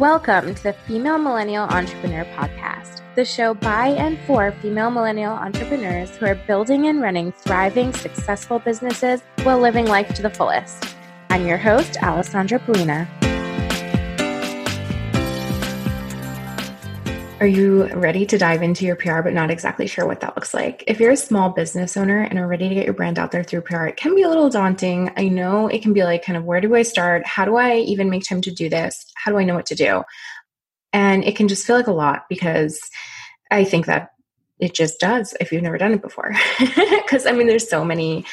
Welcome to the Female Millennial Entrepreneur Podcast, the show by and for female millennial entrepreneurs who are building and running thriving, successful businesses while living life to the fullest. I'm your host, Alessandra Pollina. Are you ready to dive into your PR but not exactly sure what that looks like? If you're a small business owner and are ready to get your brand out there through PR, it can be a little daunting. I know it can be like, kind of, where do I start? How do I even make time to do this? How do I know what to do? And it can just feel like a lot because I think that it just does if you've never done it before. Because I mean, there's so many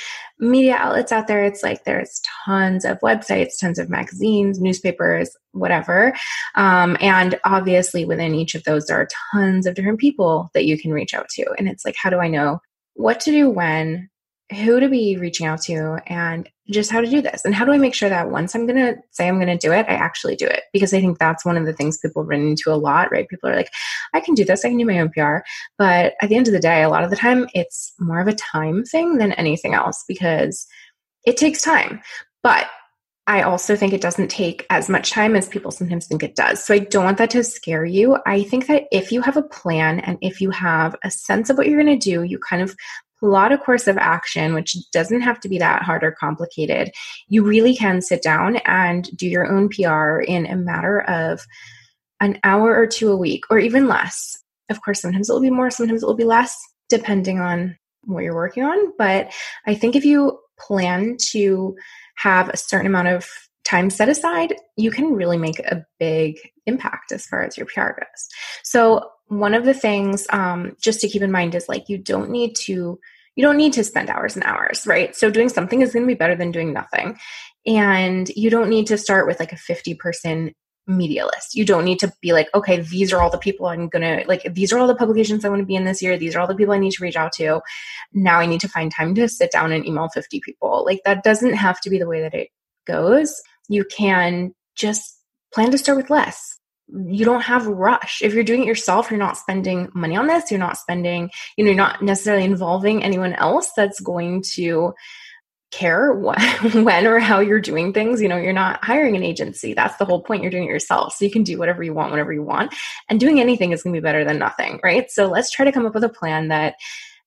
media outlets out there. It's like there's tons of websites, tons of magazines, newspapers, whatever. Um, and obviously, within each of those, there are tons of different people that you can reach out to. And it's like, how do I know what to do when? Who to be reaching out to and just how to do this. And how do i make sure that once i'm going to say i'm going to do it i actually do it? Because i think that's one of the things people run into a lot right? People are like i can do this. I can do my own pr but at the end of the day a lot of the time it's more of a time thing than anything else because it takes time. But I also think it doesn't take as much time as people sometimes think it does. So I don't want that to scare you. I think that if you have a plan and if you have a sense of what you're going to do, you kind of plot a course of action, which doesn't have to be that hard or complicated, you really can sit down and do your own PR in a matter of an hour or two a week, or even less. Of course, sometimes it will be more, sometimes it will be less, depending on what you're working on. But I think if you plan to have a certain amount of time set aside, you can really make a big impact as far as your PR goes. So, one of the things um, just to keep in mind is like you don't need to you don't need to spend hours and hours, right? So doing something is going to be better than doing nothing. And you don't need to start with like a 50 person media list. You don't need to be like, okay, these are all the people I'm going to like these are all the publications I want to be in this year. These are all the people I need to reach out to. Now I need to find time to sit down and email 50 people. Like that doesn't have to be the way that it goes. You can just plan to start with less you don't have rush. If you're doing it yourself, you're not spending money on this. You're not spending, you know, you're not necessarily involving anyone else that's going to care what, when or how you're doing things. You know, you're not hiring an agency. That's the whole point. You're doing it yourself. So you can do whatever you want, whenever you want. And doing anything is going to be better than nothing, right? So let's try to come up with a plan that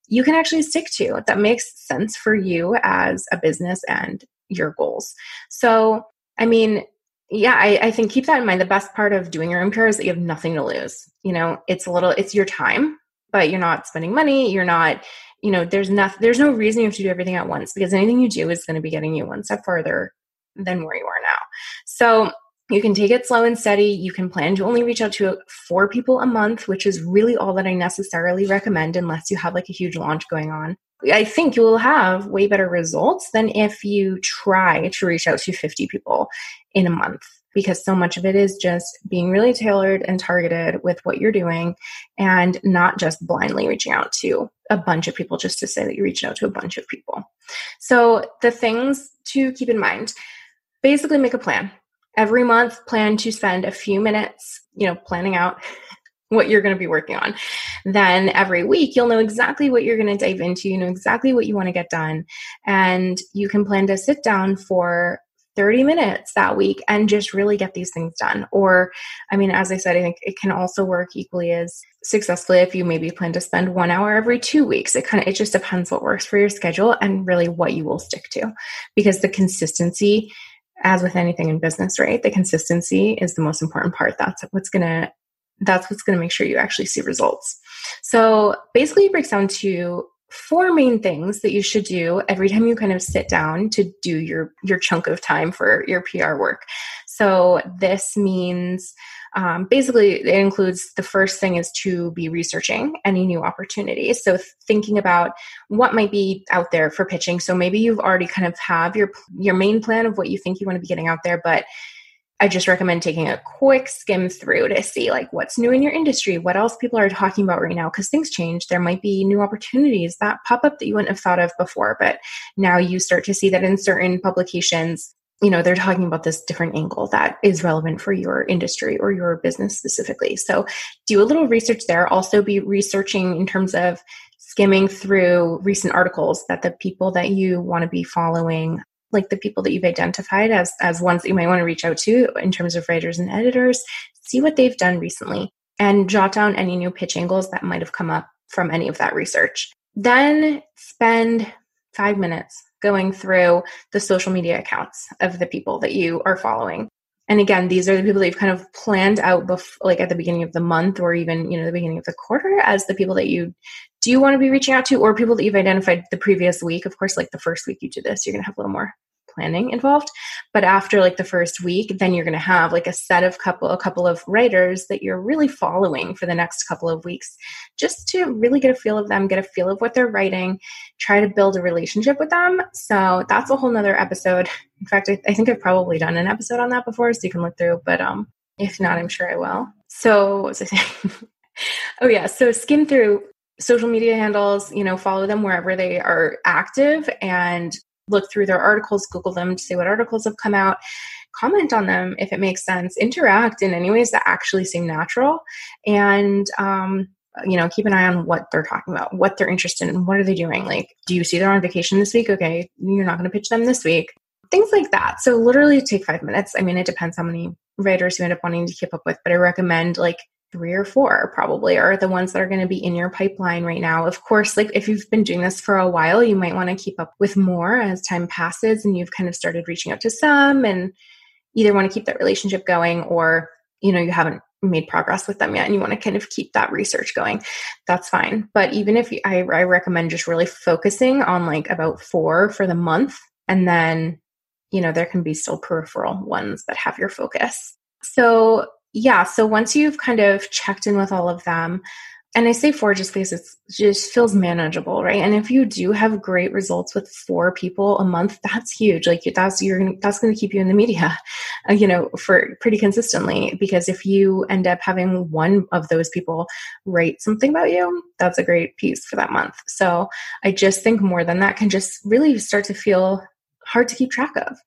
you can actually stick to that makes sense for you as a business and your goals. So, I mean, yeah, I, I, think keep that in mind. The best part of doing your own PR is that you have nothing to lose. You know, it's a little, it's your time, but you're not spending money. You're not, you know, there's nothing, there's no reason you have to do everything at once because anything you do is going to be getting you one step further than where you are now. So you can take it slow and steady. You can plan to only reach out to four people a month, which is really all that I necessarily recommend unless you have like a huge launch going on. I think you will have way better results than if you try to reach out to 50 people in a month because so much of it is just being really tailored and targeted with what you're doing and not just blindly reaching out to a bunch of people just to say that you reached out to a bunch of people. So, the things to keep in mind basically make a plan. Every month, plan to spend a few minutes, you know, planning out what you're going to be working on. Then every week, you'll know exactly what you're going to dive into. You know exactly what you want to get done. And you can plan to sit down for 30 minutes that week and just really get these things done. Or, I mean, as I said, I think it can also work equally as successfully if you maybe plan to spend one hour every two weeks. It kind of, it just depends what works for your schedule and really what you will stick to because the consistency as with anything in business, right? The consistency is the most important part. That's what's going to that's what's going to make sure you actually see results. So basically, it breaks down to four main things that you should do every time you kind of sit down to do your your chunk of time for your PR work. So this means um, basically it includes the first thing is to be researching any new opportunities. So thinking about what might be out there for pitching. So maybe you've already kind of have your your main plan of what you think you want to be getting out there, but I just recommend taking a quick skim through to see like what's new in your industry, what else people are talking about right now because things change. There might be new opportunities that pop up that you wouldn't have thought of before, but now you start to see that in certain publications, you know, they're talking about this different angle that is relevant for your industry or your business specifically. So do a little research there. Also be researching in terms of skimming through recent articles that the people that you want to be following like the people that you've identified as as ones that you might want to reach out to in terms of writers and editors see what they've done recently, and jot down any new pitch angles that might have come up from any of that research. Then spend five minutes going through the social media accounts of the people that you are following. And again, these are the people that you've kind of planned out before, like at the beginning of the month or even, you know, the beginning of the quarter as the people that you do want to be reaching out to or people that you've identified the previous week. Of course, like the first week you do this, you're going to have a little more planning involved. But after like the first week then you're going to have like a set of couple a couple of writers that you're really following for the next couple of weeks just to really get a feel of them get a feel of what they're writing try to build a relationship with them. So that's a whole nother episode. In fact I, I think i've probably done an episode on that before so you can look through but um if not i'm sure i will. So what was i saying? Oh yeah so skim through social media handles you know follow them wherever they are active and look through their articles, Google them to see what articles have come out, comment on them if it makes sense, interact in any ways that actually seem natural, and um, you know keep an eye on what they're talking about, what they're interested in, what are they doing. Like, do you see they're on vacation this week? Okay, you're not going to pitch them this week. Things like that. So literally take five minutes. I mean, it depends how many writers you end up wanting to keep up with, but I recommend like three or four probably are the ones that are going to be in your pipeline right now. Of course, like if you've been doing this for a while, you might want to keep up with more as time passes and you've kind of started reaching out to some and either want to keep that relationship going or, you know, you haven't made progress with them yet and you want to kind of keep that research going that's fine but even if you, I, I recommend just really focusing on like about four for the month and then you know there can be still peripheral ones that have your focus so yeah, so once you've kind of checked in with all of them, and I say four just because it just feels manageable, right? And if you do have great results with four people a month, that's huge. Like that's you're that's going to keep you in the media, you know, for pretty consistently. Because if you end up having one of those people write something about you, that's a great piece for that month. So I just think more than that can just really start to feel hard to keep track of,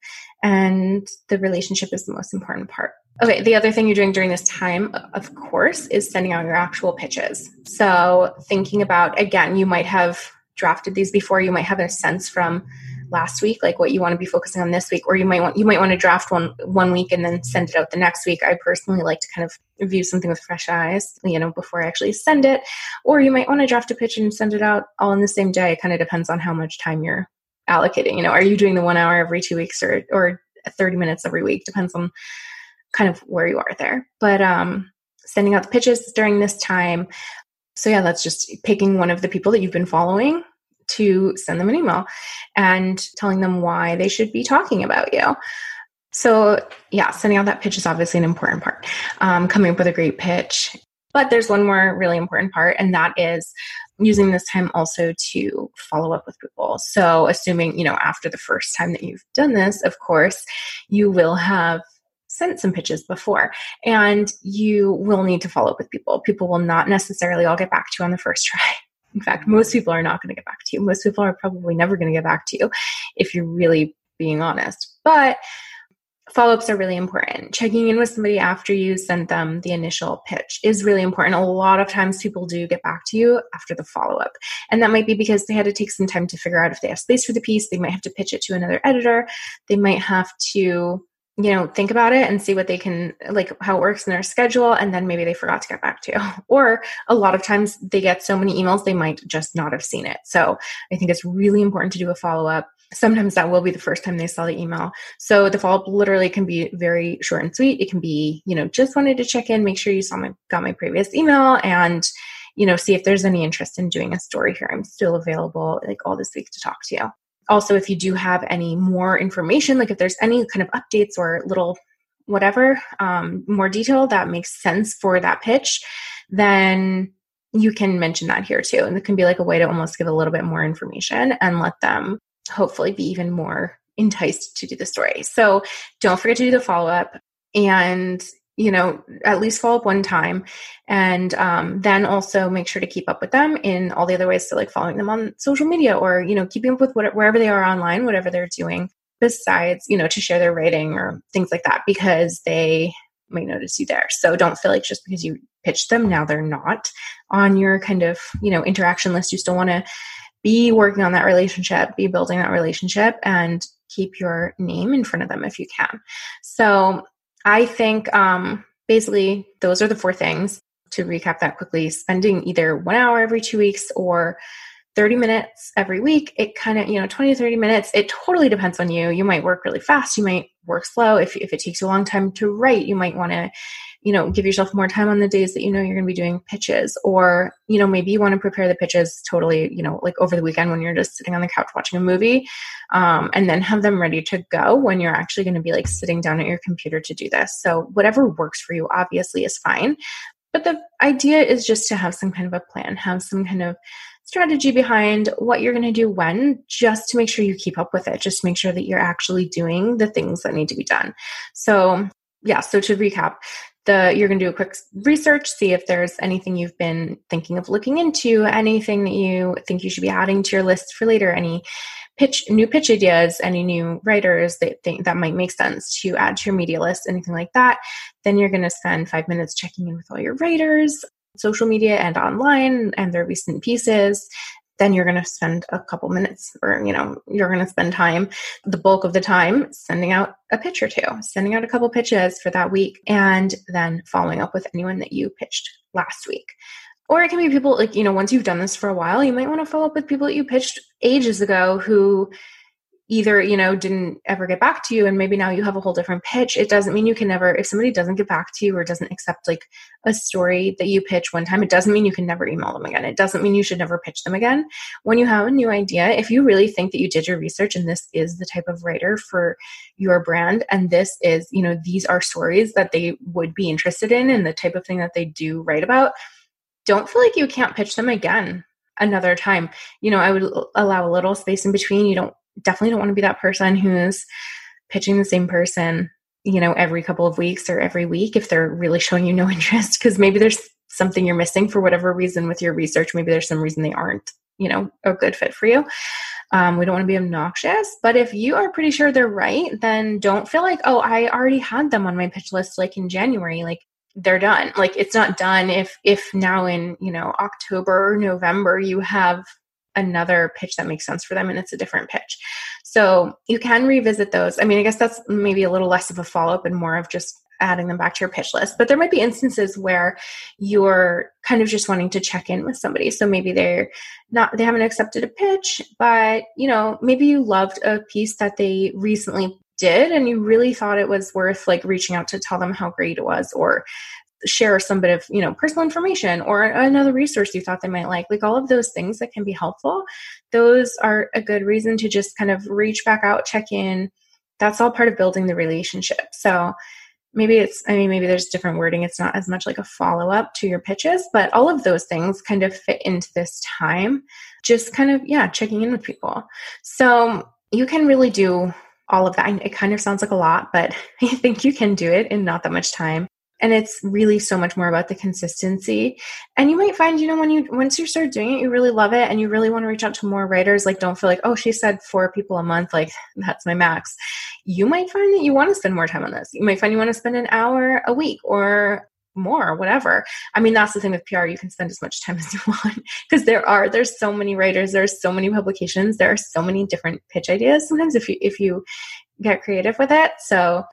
and the relationship is the most important part. Okay, the other thing you're doing during this time, of course, is sending out your actual pitches. So, thinking about again, you might have drafted these before, you might have a sense from last week like what you want to be focusing on this week or you might want you might want to draft one one week and then send it out the next week. I personally like to kind of view something with fresh eyes you know before i actually send it. Or you might want to draft a pitch and send it out all in the same day. It kind of depends on how much time you're allocating you know are you doing the one hour every two weeks or or 30 minutes every week? Depends on kind of where you are there. But um, sending out the pitches during this time. So, yeah, that's just picking one of the people that you've been following to send them an email and telling them why they should be talking about you. So, yeah, sending out that pitch is obviously an important part. Um, coming up with a great pitch. But there's one more really important part, and that is using this time also to follow up with people. So, assuming, you know, after the first time that you've done this, of course, you will have sent some pitches before and you will need to follow up with people. People will not necessarily all get back to you on the first try. In fact most people are not going to get back to you. Most people are probably never going to get back to you if you're really being honest. But follow-ups are really important. Checking in with somebody after you sent them the initial pitch is really important. A lot of times people do get back to you after the follow-up and that might be because they had to take some time to figure out if they have space for the piece they might have to pitch it to another editor they might have to you know think about it and see what they can like how it works in their schedule and then maybe they forgot to get back to you. Or a lot of times they get so many emails they might just not have seen it. So i think it's really important to do a follow-up. Sometimes that will be the first time they saw the email. So the follow-up literally can be very short and sweet. It can be you know just wanted to check in make sure you saw my got my previous email and you know see if there's any interest in doing a story here. I'm still available like all this week to talk to you also if you do have any more information like if there's any kind of updates or little whatever um, more detail that makes sense for that pitch then you can mention that here too. And it can be like a way to almost give a little bit more information and let them hopefully be even more enticed to do the story. So don't forget to do the follow-up. And you know at least follow up one time and um, then also make sure to keep up with them in all the other ways so like following them on social media or you know keeping up with what, wherever they are online whatever they're doing besides you know to share their writing or things like that because they may notice you there. So don't feel like just because you pitched them now they're not on your kind of you know interaction list. You still want to be working on that relationship be building that relationship and keep your name in front of them if you can. So I think um, basically, those are the four things. To recap that quickly, spending either one hour every two weeks or 30 minutes every week. It kind of, you know, 20 to 30 minutes. It totally depends on you. You might work really fast. You might work slow. If, if it takes a long time to write, you might want to, you know, give yourself more time on the days that you know you're going to be doing pitches. Or, you know, maybe you want to prepare the pitches totally, you know, like over the weekend when you're just sitting on the couch watching a movie, um, and then have them ready to go when you're actually going to be like sitting down at your computer to do this. So, whatever works for you, obviously, is fine. But the idea is just to have some kind of a plan, have some kind of strategy behind what you're going to do when, just to make sure you keep up with it, just make sure that you're actually doing the things that need to be done. So, yeah, so to recap, the, you're going to do a quick research, see if there's anything you've been thinking of looking into, anything that you think you should be adding to your list for later, any pitch new pitch ideas, any new writers that think that might make sense to add to your media list, anything like that. Then you're going to spend five minutes checking in with all your writers, social media and online and their recent pieces then you're going to spend a couple minutes or you know you're going to spend time the bulk of the time sending out a pitch or two sending out a couple pitches for that week and then following up with anyone that you pitched last week. Or it can be people like you know once you've done this for a while you might want to follow up with people that you pitched ages ago who either you know didn't ever get back to you and maybe now you have a whole different pitch it doesn't mean you can never if somebody doesn't get back to you or doesn't accept like a story that you pitch one time it doesn't mean you can never email them again it doesn't mean you should never pitch them again when you have a new idea if you really think that you did your research and this is the type of writer for your brand and this is you know these are stories that they would be interested in and the type of thing that they do write about don't feel like you can't pitch them again another time. You know, I would allow a little space in between. You don't definitely don't want to be that person who's pitching the same person, you know, every couple of weeks or every week if they're really showing you no interest because maybe there's something you're missing for whatever reason with your research. Maybe there's some reason they aren't, you know, a good fit for you. Um, we don't want to be obnoxious, but if you are pretty sure they're right, then don't feel like, oh, I already had them on my pitch list like in January. Like they're done. Like it's not done if if now in you know October, November you have another pitch that makes sense for them and it's a different pitch. So you can revisit those. I mean, I guess that's maybe a little less of a follow up and more of just adding them back to your pitch list. But there might be instances where you're kind of just wanting to check in with somebody. So maybe they're not they haven't accepted a pitch, but you know, maybe you loved a piece that they recently did and you really thought it was worth like reaching out to tell them how great it was or share some bit of you know personal information or another resource you thought they might like like all of those things that can be helpful those are a good reason to just kind of reach back out check in. That's all part of building the relationship. So maybe it's i mean maybe there's different wording. It's not as much like a follow-up to your pitches but all of those things kind of fit into this time. Just kind of yeah checking in with people. So you can really do all of that. It kind of sounds like a lot but i think you can do it in not that much time and it's really so much more about the consistency. And you might find you know when you once you start doing it you really love it and you really want to reach out to more writers like don't feel like oh she said four people a month like that's my max. You might find that you want to spend more time on this. You might find you want to spend an hour a week or more whatever. I mean that's the thing with pr you can spend as much time as you want because there are there's so many writers there's so many publications there are so many different pitch ideas sometimes if you if you get creative with it. So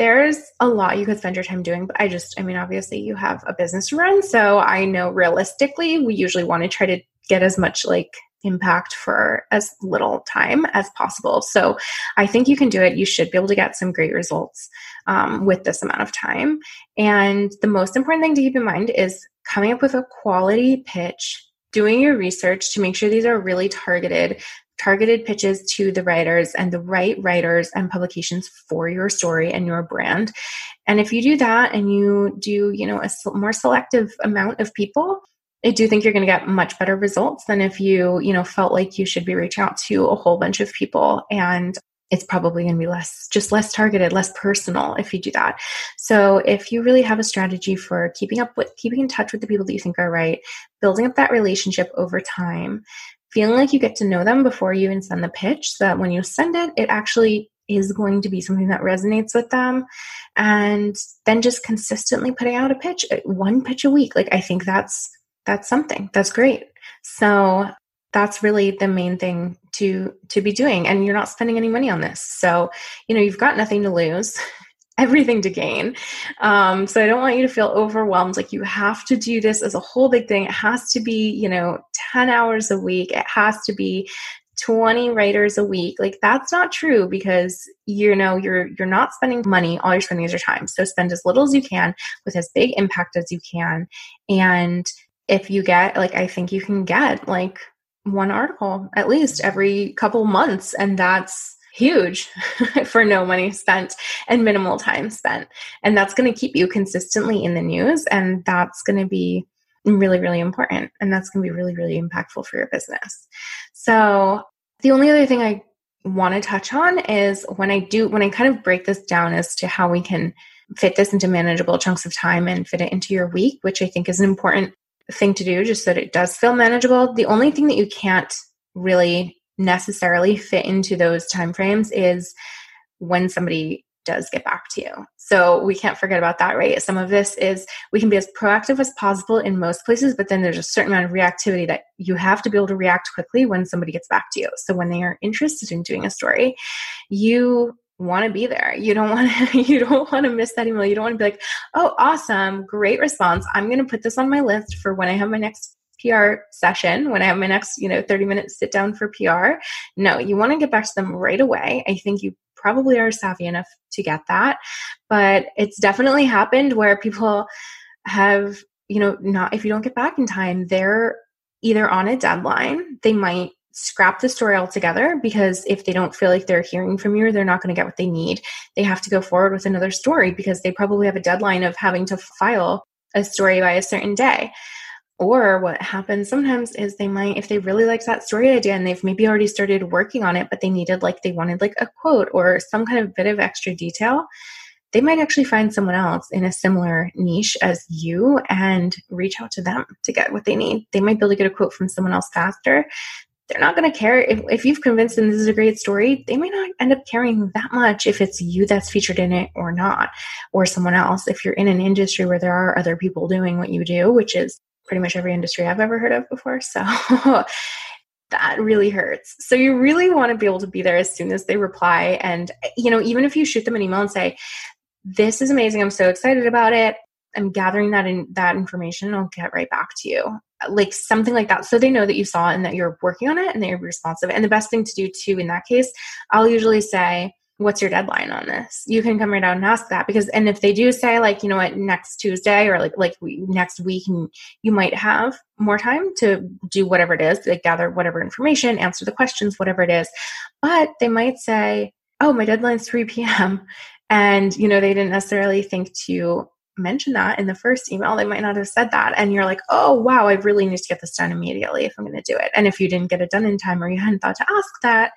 there's a lot you could spend your time doing, but I just, I mean, obviously you have a business to run. So I know realistically, we usually want to try to get as much like impact for as little time as possible. So I think you can do it. You should be able to get some great results um, with this amount of time. And the most important thing to keep in mind is coming up with a quality pitch doing your research to make sure these are really targeted targeted pitches to the writers and the right writers and publications for your story and your brand. And if you do that and you do, you know, a more selective amount of people, I do think you're going to get much better results than if you, you know, felt like you should be reaching out to a whole bunch of people and it's probably going to be less just less targeted less personal if you do that so if you really have a strategy for keeping up with keeping in touch with the people that you think are right building up that relationship over time feeling like you get to know them before you even send the pitch so that when you send it, it actually is going to be something that resonates with them. And then just consistently putting out a pitch, uh, one pitch a week. Like I think that's that's something. That's great. So that's really the main thing to to be doing and you're not spending any money on this. So, you know, you've got nothing to lose everything to gain. Um, so I don't want you to feel overwhelmed. Like you have to do this as a whole big thing. It has to be, you know, 10 hours a week. It has to be 20 writers a week like that's not true because you know you're you're not spending money all you're spending is your time so spend as little as you can with as big impact as you can and if you get like i think you can get like one article at least every couple months and that's huge for no money spent and minimal time spent. And that's going to keep you consistently in the news and that's going to be really really important and that's going to be really really impactful for your business. So the only other thing i want to touch on is when i do when i kind of break this down as to how we can fit this into manageable chunks of time and fit it into your week which i think is an important thing to do just so that it does feel manageable the only thing that you can't really necessarily fit into those timeframes is when somebody does get back to you. So we can't forget about that, right? Some of this is we can be as proactive as possible in most places, but then there's a certain amount of reactivity that you have to be able to react quickly when somebody gets back to you. So when they are interested in doing a story, you want to be there. You don't want to you don't want to miss that email. You don't want to be like, "Oh, awesome. Great response. I'm going to put this on my list for when I have my next PR session, when I have my next, you know, 30 minutes sit down for PR. No, you want to get back to them right away. I think you probably are savvy enough to get that. But it's definitely happened where people have, you know, not, if you don't get back in time, they're either on a deadline, they might scrap the story altogether because if they don't feel like they're hearing from you they're not going to get what they need, they have to go forward with another story because they probably have a deadline of having to file a story by a certain day. Or what happens sometimes is they might, if they really like that story idea and they've maybe already started working on it, but they needed like, they wanted like a quote or some kind of bit of extra detail, they might actually find someone else in a similar niche as you and reach out to them to get what they need. They might be able to get a quote from someone else faster. They're not going to care if, if you've convinced them this is a great story. They might not end up caring that much if it's you that's featured in it or not, or someone else. If you're in an industry where there are other people doing what you do, which is pretty much every industry I've ever heard of before. So that really hurts. So you really want to be able to be there as soon as they reply. And, you know, even if you shoot them an email and say, this is amazing. I'm so excited about it. I'm gathering that in that information. I'll get right back to you. Like something like that. So they know that you saw it and that you're working on it and that you're responsive. And the best thing to do too in that case, I'll usually say, what's your deadline on this? You can come right out and ask that because and if they do say like you know what next tuesday or like like we, next week you might have more time to do whatever it is like gather whatever information answer the questions whatever it is. But they might say oh my deadline's 3 p.m and you know they didn't necessarily think to mention that in the first email. They might not have said that. And you're like oh wow i really need to get this done immediately if i'm going to do it. And if you didn't get it done in time or you hadn't thought to ask that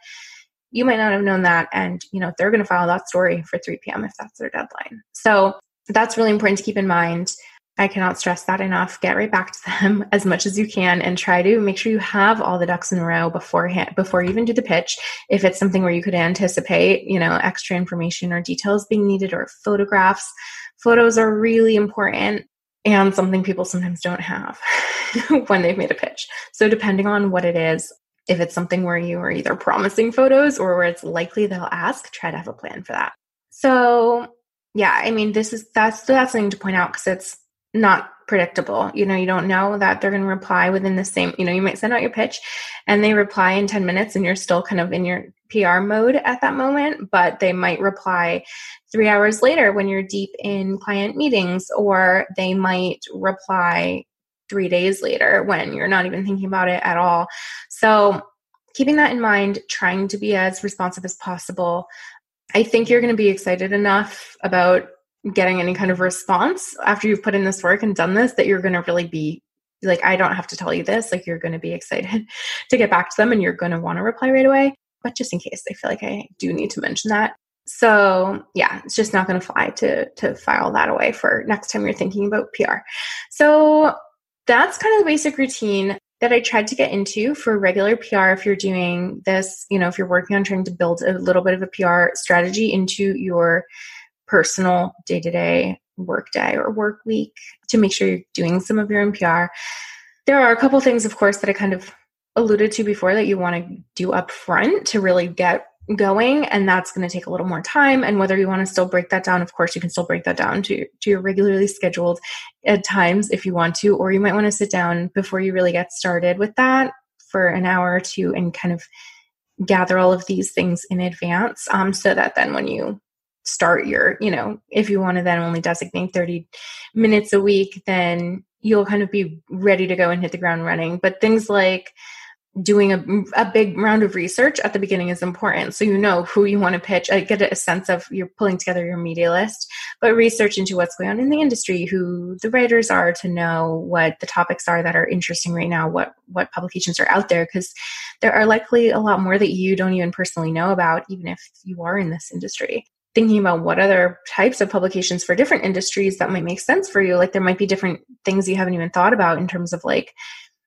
you might not have known that and you know they're going to file that story for 3 p.m if that's their deadline. So that's really important to keep in mind. I cannot stress that enough. Get right back to them as much as you can and try to make sure you have all the ducks in a row beforehand before you even do the pitch. If it's something where you could anticipate you know extra information or details being needed or photographs photos are really important and something people sometimes don't have when they've made a pitch. So depending on what it is if it's something where you are either promising photos or where it's likely they'll ask, try to have a plan for that. So, yeah, I mean, this is that's that's something to point out because it's not predictable. You know, you don't know that they're going to reply within the same, you know, you might send out your pitch and they reply in 10 minutes and you're still kind of in your PR mode at that moment, but they might reply three hours later when you're deep in client meetings, or they might reply three days later when you're not even thinking about it at all. So, keeping that in mind, trying to be as responsive as possible. I think you're going to be excited enough about getting any kind of response after you've put in this work and done this that you're going to really be like, I don't have to tell you this. Like, you're going to be excited to get back to them and you're going to want to reply right away. But just in case, I feel like I do need to mention that. So yeah, it's just not going to fly to to file that away for next time you're thinking about PR. So that's kind of the basic routine that I tried to get into for regular PR if you're doing this, you know, if you're working on trying to build a little bit of a PR strategy into your personal day to day work day or work week to make sure you're doing some of your own PR. There are a couple things, of course, that I kind of alluded to before that you want to do up front to really get going and that's going to take a little more time and whether you want to still break that down of course you can still break that down to, to your regularly scheduled at times if you want to or you might want to sit down before you really get started with that for an hour or two and kind of gather all of these things in advance um, so that then when you start your you know if you want to then only designate 30 minutes a week then you'll kind of be ready to go and hit the ground running. But things like doing a, a big round of research at the beginning is important. So you know who you want to pitch I get a sense of you're pulling together your media list but research into what's going on in the industry who the writers are to know what the topics are that are interesting right now what what publications are out there because there are likely a lot more that you don't even personally know about even if you are in this industry. Thinking about what other types of publications for different industries that might make sense for you like there might be different things you haven't even thought about in terms of like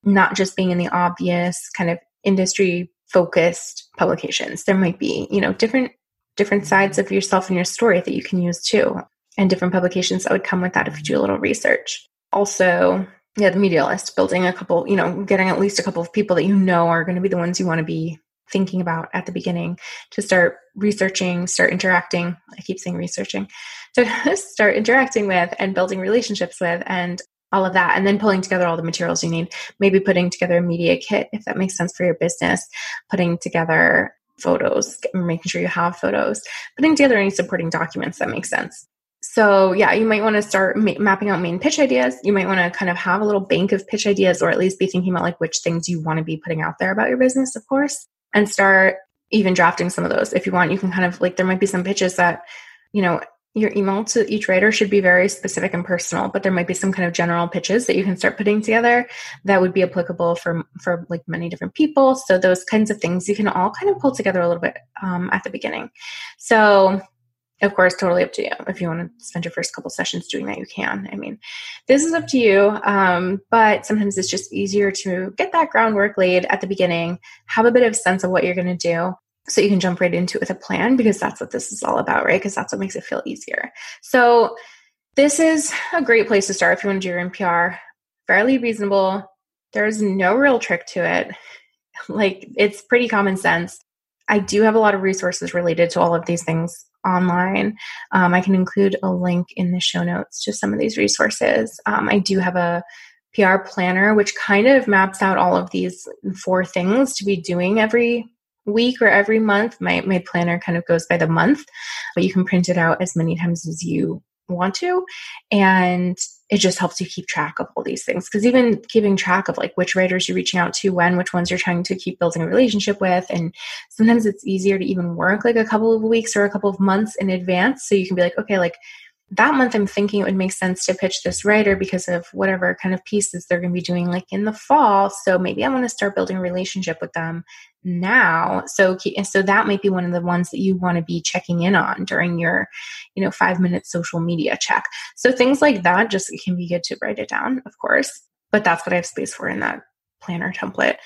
not just being in the obvious kind of industry focused publications. There might be you know different different sides of yourself and your story that you can use too and different publications that would come with that if you do a little research. Also yeah the media list building a couple you know getting at least a couple of people that you know are going to be the ones you want to be thinking about at the beginning to start researching start interacting i keep saying researching to start interacting with and building relationships with and all of that and then pulling together all the materials you need. Maybe putting together a media kit if that makes sense for your business. Putting together photos making sure you have photos. Putting together any supporting documents that make sense. So yeah you might want to start ma- mapping out main pitch ideas. You might want to kind of have a little bank of pitch ideas or at least be thinking about like which things you want to be putting out there about your business of course and start even drafting some of those. If you want you can kind of like there might be some pitches that you know your email to each writer should be very specific and personal but there might be some kind of general pitches that you can start putting together that would be applicable for for like many different people. So those kinds of things you can all kind of pull together a little bit um, at the beginning. So of course totally up to you if you want to spend your first couple sessions doing that you can. I mean this is up to you um, but sometimes it's just easier to get that groundwork laid at the beginning have a bit of sense of what you're going to do so you can jump right into it with a plan because that's what this is all about right? Because that's what makes it feel easier. So this is a great place to start if you want to do your npr fairly reasonable. There's no real trick to it. Like it's pretty common sense. I do have a lot of resources related to all of these things online. Um, I can include a link in the show notes to some of these resources. Um, I do have a PR planner, which kind of maps out all of these four things to be doing every week or every month. My, my planner kind of goes by the month, but you can print it out as many times as you want to. And it just helps you keep track of all these things. Because even keeping track of like which writers you're reaching out to, when, which ones you're trying to keep building a relationship with. And sometimes it's easier to even work like a couple of weeks or a couple of months in advance. So you can be like, okay, like that month I'm thinking it would make sense to pitch this writer because of whatever kind of pieces they're going to be doing like in the fall. So maybe I want to start building a relationship with them now. So so that might be one of the ones that you want to be checking in on during your, you know, 5 minute social media check. So things like that just can be good to write it down, of course. But that's what I have space for in that planner template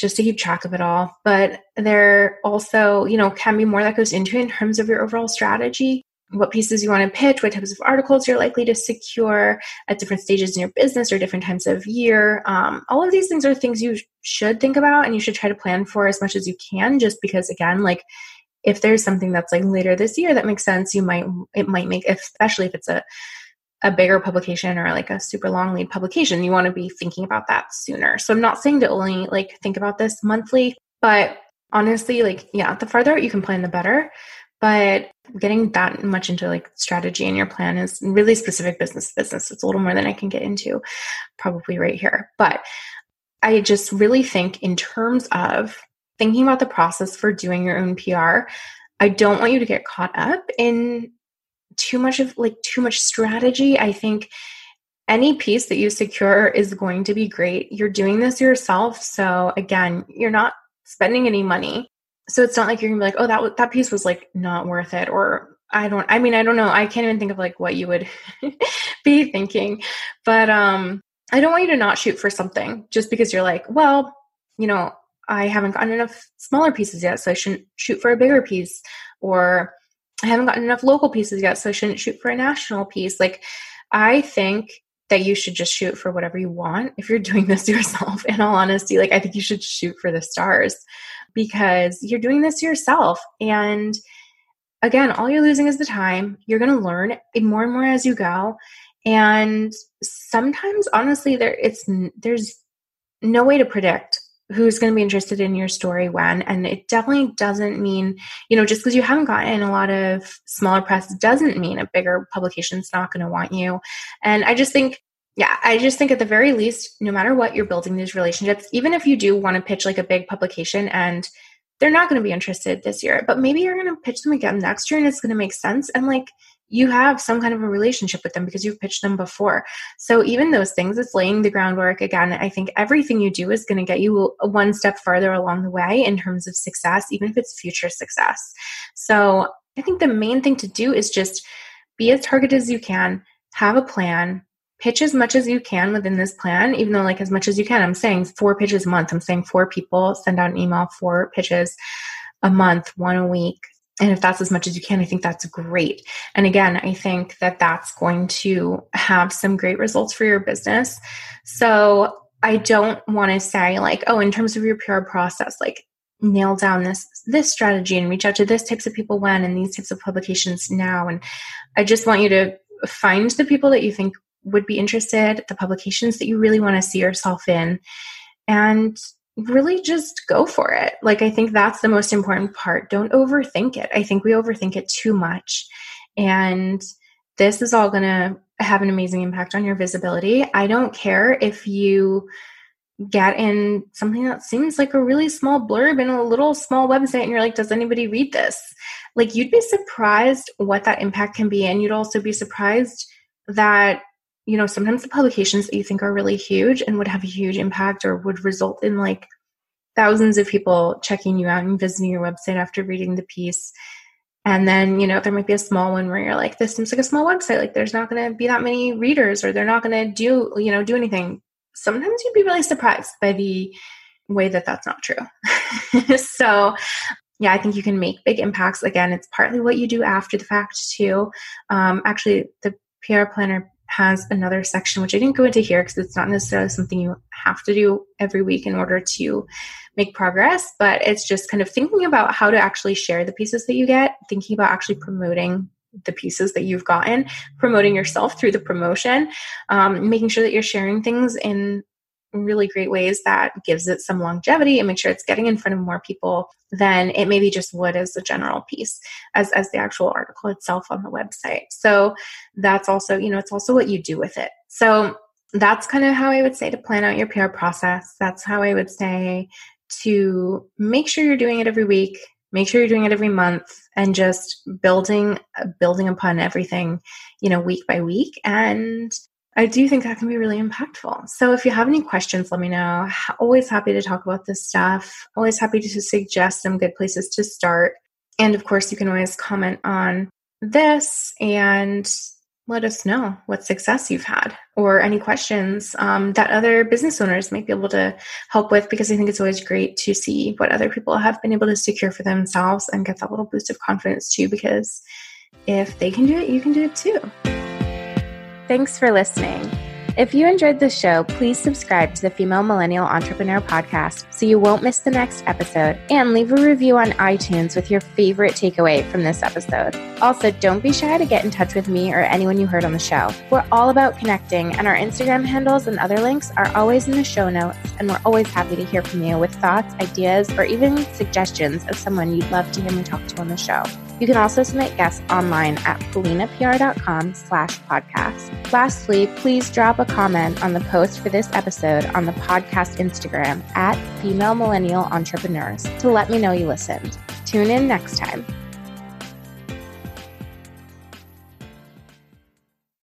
just to keep track of it all. But there also, you know, can be more that goes into in terms of your overall strategy what pieces you want to pitch, what types of articles you're likely to secure at different stages in your business or different times of year. Um, all of these things are things you should think about and you should try to plan for as much as you can, just because, again, like if there's something that's like later this year that makes sense, you might, it might make, especially if it's a, a bigger publication or like a super long lead publication, you want to be thinking about that sooner. So I'm not saying to only like think about this monthly, but honestly, like, yeah, the farther out you can plan, the better but getting that much into like strategy and your plan is really specific business business. It's a little more than i can get into probably right here. But i just really think in terms of thinking about the process for doing your own pr i don't want you to get caught up in too much of like too much strategy. I think any piece that you secure is going to be great. You're doing this yourself. So again you're not spending any money so it's not like you're gonna be like, oh, that that piece was like not worth it, or I don't. I mean, I don't know. I can't even think of like what you would be thinking, but um, I don't want you to not shoot for something just because you're like, well, you know, I haven't gotten enough smaller pieces yet, so I shouldn't shoot for a bigger piece, or I haven't gotten enough local pieces yet, so I shouldn't shoot for a national piece. Like, I think that you should just shoot for whatever you want if you're doing this yourself in all honesty like i think you should shoot for the stars because you're doing this yourself. And again, all you're losing is the time. You're going to learn more and more as you go. And sometimes, honestly, there it's there's no way to predict who's going to be interested in your story when and it definitely doesn't mean you know just because you haven't gotten a lot of smaller press doesn't mean a bigger publication's not going to want you and i just think yeah i just think at the very least no matter what you're building these relationships even if you do want to pitch like a big publication and they're not going to be interested this year but maybe you're going to pitch them again next year and it's going to make sense and like you have some kind of a relationship with them because you've pitched them before. So even those things, it's laying the groundwork. Again, I think everything you do is going to get you one step farther along the way in terms of success, even if it's future success. So I think the main thing to do is just be as targeted as you can, have a plan, pitch as much as you can within this plan, even though like as much as you can. I'm saying four pitches a month. I'm saying four people send out an email, four pitches a month, one a week and if that's as much as you can, I think that's great. And again, I think that that's going to have some great results for your business. So I don't want to say like, oh, in terms of your PR process, like nail down this this strategy and reach out to this types of people when and these types of publications now. And I just want you to find the people that you think would be interested, the publications that you really want to see yourself in, and really just go for it. Like, I think that's the most important part. Don't overthink it. I think we overthink it too much. And this is all going to have an amazing impact on your visibility. I don't care if you get in something that seems like a really small blurb in a little small website and you're like, does anybody read this? Like, you'd be surprised what that impact can be. And you'd also be surprised that you know, sometimes the publications that you think are really huge and would have a huge impact or would result in like thousands of people checking you out and visiting your website after reading the piece. And then, you know, there might be a small one where you're like, this seems like a small website. Like there's not going to be that many readers or they're not going to do, you know, do anything. Sometimes you'd be really surprised by the way that that's not true. so, yeah, I think you can make big impacts. Again, it's partly what you do after the fact, too. Um, actually, the PR planner has another section, which I didn't go into here because it's not necessarily something you have to do every week in order to make progress, but it's just kind of thinking about how to actually share the pieces that you get, thinking about actually promoting the pieces that you've gotten, promoting yourself through the promotion, um, making sure that you're sharing things in really great ways that gives it some longevity and make sure it's getting in front of more people than it maybe just would as a general piece as as the actual article itself on the website. So that's also you know it's also what you do with it. So that's kind of how i would say to plan out your pr process. That's how i would say to make sure you're doing it every week make sure you're doing it every month and just building building upon everything you know week by week and I do think that can be really impactful. So if you have any questions, let me know. Always happy to talk about this stuff. Always happy to suggest some good places to start. And of course, you can always comment on this and let us know what success you've had or any questions um, that other business owners might be able to help with because I think it's always great to see what other people have been able to secure for themselves and get that little boost of confidence too because if they can do it, you can do it too. Thanks for listening. If you enjoyed the show, please subscribe to the Female Millennial Entrepreneur Podcast so you won't miss the next episode and leave a review on iTunes with your favorite takeaway from this episode. Also, don't be shy to get in touch with me or anyone you heard on the show. We're all about connecting, and our Instagram handles and other links are always in the show notes, and we're always happy to hear from you with thoughts, ideas, or even suggestions of someone you'd love to hear me talk to on the show. You can also submit guests online at pollinapr.com slash podcast. Lastly, please drop a comment on the post for this episode on the podcast Instagram at Female Millennial Entrepreneurs to let me know you listened. Tune in next time.